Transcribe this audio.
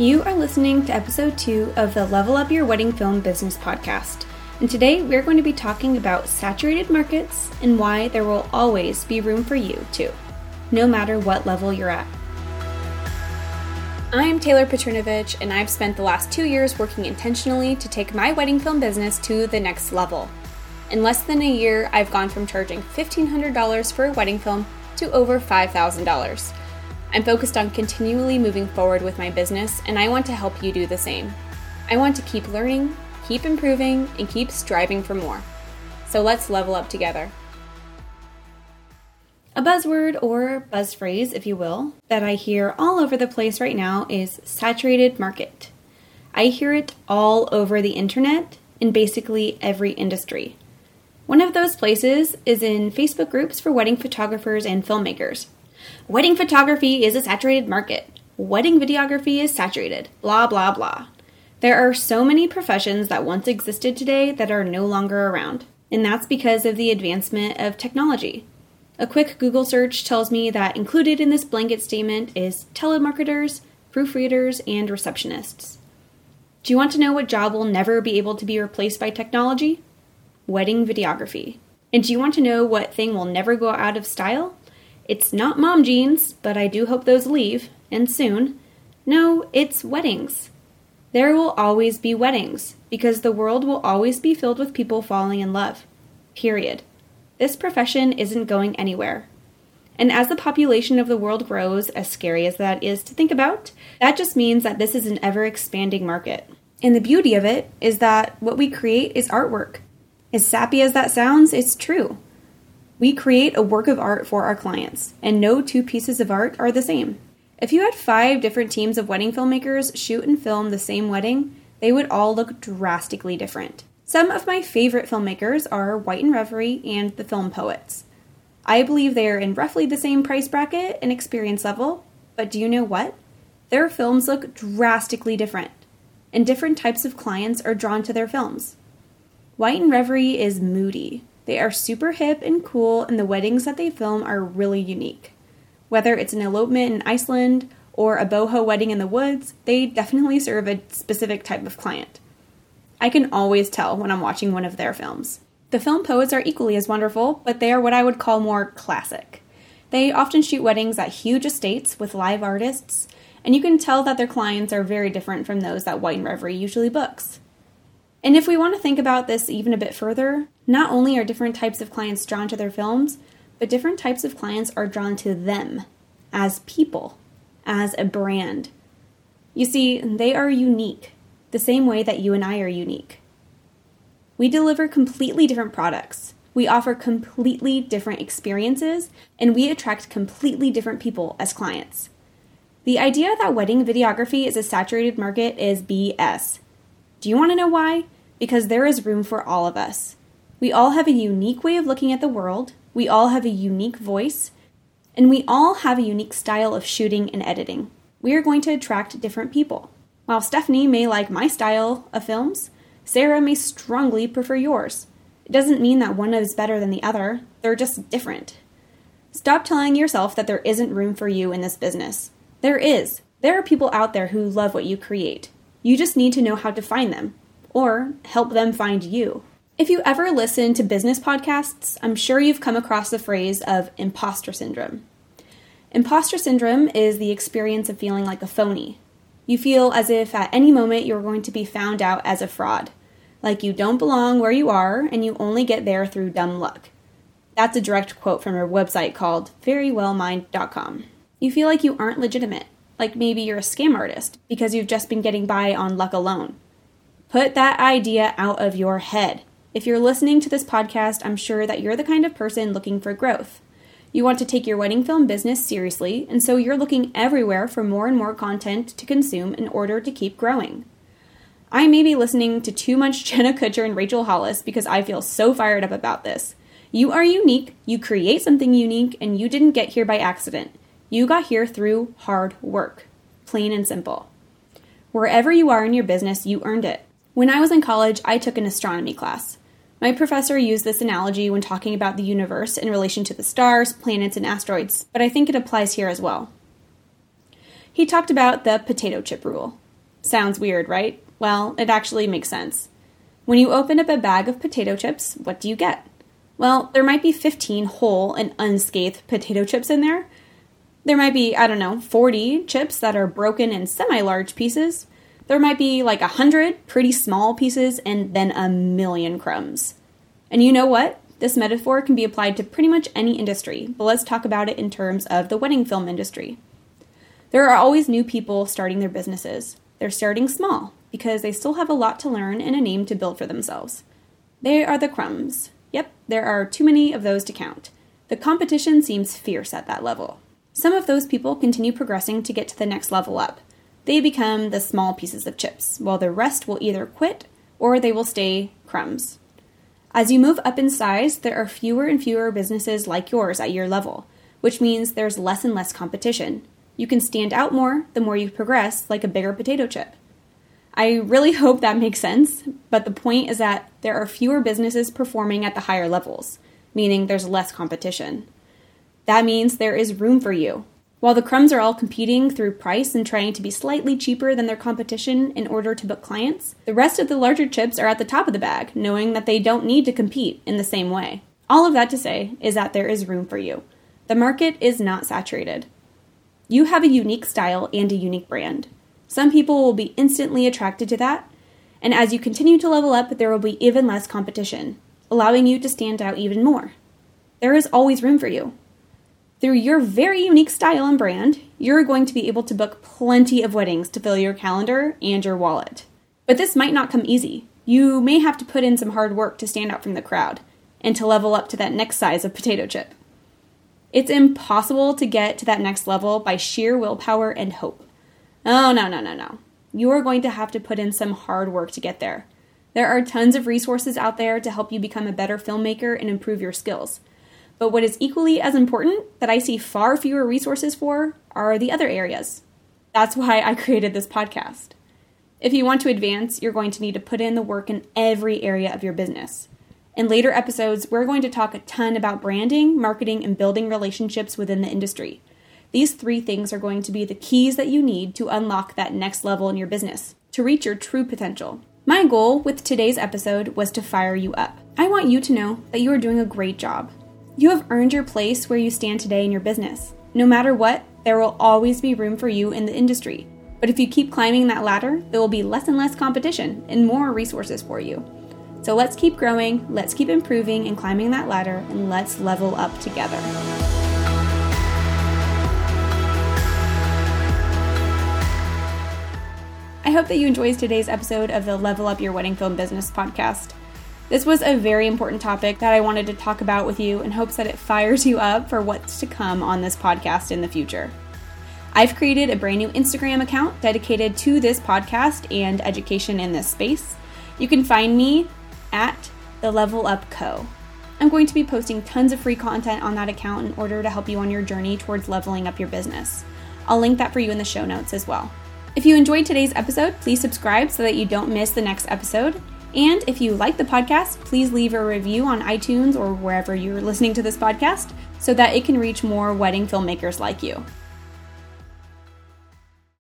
You are listening to episode two of the Level Up Your Wedding Film Business podcast. And today we're going to be talking about saturated markets and why there will always be room for you too, no matter what level you're at. I'm Taylor Petrinovich, and I've spent the last two years working intentionally to take my wedding film business to the next level. In less than a year, I've gone from charging $1,500 for a wedding film to over $5,000. I'm focused on continually moving forward with my business, and I want to help you do the same. I want to keep learning, keep improving, and keep striving for more. So let's level up together. A buzzword or buzz phrase, if you will, that I hear all over the place right now is saturated market. I hear it all over the internet in basically every industry. One of those places is in Facebook groups for wedding photographers and filmmakers. Wedding photography is a saturated market. Wedding videography is saturated. Blah, blah, blah. There are so many professions that once existed today that are no longer around, and that's because of the advancement of technology. A quick Google search tells me that included in this blanket statement is telemarketers, proofreaders, and receptionists. Do you want to know what job will never be able to be replaced by technology? Wedding videography. And do you want to know what thing will never go out of style? It's not mom jeans, but I do hope those leave, and soon. No, it's weddings. There will always be weddings, because the world will always be filled with people falling in love. Period. This profession isn't going anywhere. And as the population of the world grows, as scary as that is to think about, that just means that this is an ever expanding market. And the beauty of it is that what we create is artwork. As sappy as that sounds, it's true. We create a work of art for our clients, and no two pieces of art are the same. If you had five different teams of wedding filmmakers shoot and film the same wedding, they would all look drastically different. Some of my favorite filmmakers are White and Reverie and The Film Poets. I believe they are in roughly the same price bracket and experience level, but do you know what? Their films look drastically different, and different types of clients are drawn to their films. White and Reverie is moody, they are super hip and cool, and the weddings that they film are really unique. Whether it's an elopement in Iceland or a boho wedding in the woods, they definitely serve a specific type of client. I can always tell when I'm watching one of their films. The film poets are equally as wonderful, but they are what I would call more classic. They often shoot weddings at huge estates with live artists, and you can tell that their clients are very different from those that White and Reverie usually books. And if we want to think about this even a bit further, not only are different types of clients drawn to their films, but different types of clients are drawn to them as people, as a brand. You see, they are unique, the same way that you and I are unique. We deliver completely different products. We offer completely different experiences, and we attract completely different people as clients. The idea that wedding videography is a saturated market is BS. Do you want to know why? Because there is room for all of us. We all have a unique way of looking at the world, we all have a unique voice, and we all have a unique style of shooting and editing. We are going to attract different people. While Stephanie may like my style of films, Sarah may strongly prefer yours. It doesn't mean that one is better than the other, they're just different. Stop telling yourself that there isn't room for you in this business. There is. There are people out there who love what you create. You just need to know how to find them, or help them find you. If you ever listen to business podcasts, I'm sure you've come across the phrase of imposter syndrome. Imposter syndrome is the experience of feeling like a phony. You feel as if at any moment you're going to be found out as a fraud, like you don't belong where you are and you only get there through dumb luck. That's a direct quote from a website called verywellmind.com. You feel like you aren't legitimate, like maybe you're a scam artist because you've just been getting by on luck alone. Put that idea out of your head. If you're listening to this podcast, I'm sure that you're the kind of person looking for growth. You want to take your wedding film business seriously, and so you're looking everywhere for more and more content to consume in order to keep growing. I may be listening to too much Jenna Kutcher and Rachel Hollis because I feel so fired up about this. You are unique, you create something unique, and you didn't get here by accident. You got here through hard work. Plain and simple. Wherever you are in your business, you earned it. When I was in college, I took an astronomy class. My professor used this analogy when talking about the universe in relation to the stars, planets, and asteroids, but I think it applies here as well. He talked about the potato chip rule. Sounds weird, right? Well, it actually makes sense. When you open up a bag of potato chips, what do you get? Well, there might be 15 whole and unscathed potato chips in there. There might be, I don't know, 40 chips that are broken in semi large pieces. There might be like 100 pretty small pieces and then a million crumbs. And you know what? This metaphor can be applied to pretty much any industry, but let's talk about it in terms of the wedding film industry. There are always new people starting their businesses. They're starting small because they still have a lot to learn and a name to build for themselves. They are the crumbs. Yep, there are too many of those to count. The competition seems fierce at that level. Some of those people continue progressing to get to the next level up. They become the small pieces of chips, while the rest will either quit or they will stay crumbs. As you move up in size, there are fewer and fewer businesses like yours at your level, which means there's less and less competition. You can stand out more the more you progress, like a bigger potato chip. I really hope that makes sense, but the point is that there are fewer businesses performing at the higher levels, meaning there's less competition. That means there is room for you. While the crumbs are all competing through price and trying to be slightly cheaper than their competition in order to book clients, the rest of the larger chips are at the top of the bag, knowing that they don't need to compete in the same way. All of that to say is that there is room for you. The market is not saturated. You have a unique style and a unique brand. Some people will be instantly attracted to that, and as you continue to level up, there will be even less competition, allowing you to stand out even more. There is always room for you. Through your very unique style and brand, you're going to be able to book plenty of weddings to fill your calendar and your wallet. But this might not come easy. You may have to put in some hard work to stand out from the crowd and to level up to that next size of potato chip. It's impossible to get to that next level by sheer willpower and hope. Oh, no, no, no, no. You are going to have to put in some hard work to get there. There are tons of resources out there to help you become a better filmmaker and improve your skills. But what is equally as important that I see far fewer resources for are the other areas. That's why I created this podcast. If you want to advance, you're going to need to put in the work in every area of your business. In later episodes, we're going to talk a ton about branding, marketing, and building relationships within the industry. These three things are going to be the keys that you need to unlock that next level in your business, to reach your true potential. My goal with today's episode was to fire you up. I want you to know that you are doing a great job. You have earned your place where you stand today in your business. No matter what, there will always be room for you in the industry. But if you keep climbing that ladder, there will be less and less competition and more resources for you. So let's keep growing, let's keep improving and climbing that ladder, and let's level up together. I hope that you enjoyed today's episode of the Level Up Your Wedding Film Business podcast. This was a very important topic that I wanted to talk about with you in hopes that it fires you up for what's to come on this podcast in the future. I've created a brand new Instagram account dedicated to this podcast and education in this space. You can find me at the Level Up Co. I'm going to be posting tons of free content on that account in order to help you on your journey towards leveling up your business. I'll link that for you in the show notes as well. If you enjoyed today's episode, please subscribe so that you don't miss the next episode. And if you like the podcast, please leave a review on iTunes or wherever you're listening to this podcast so that it can reach more wedding filmmakers like you.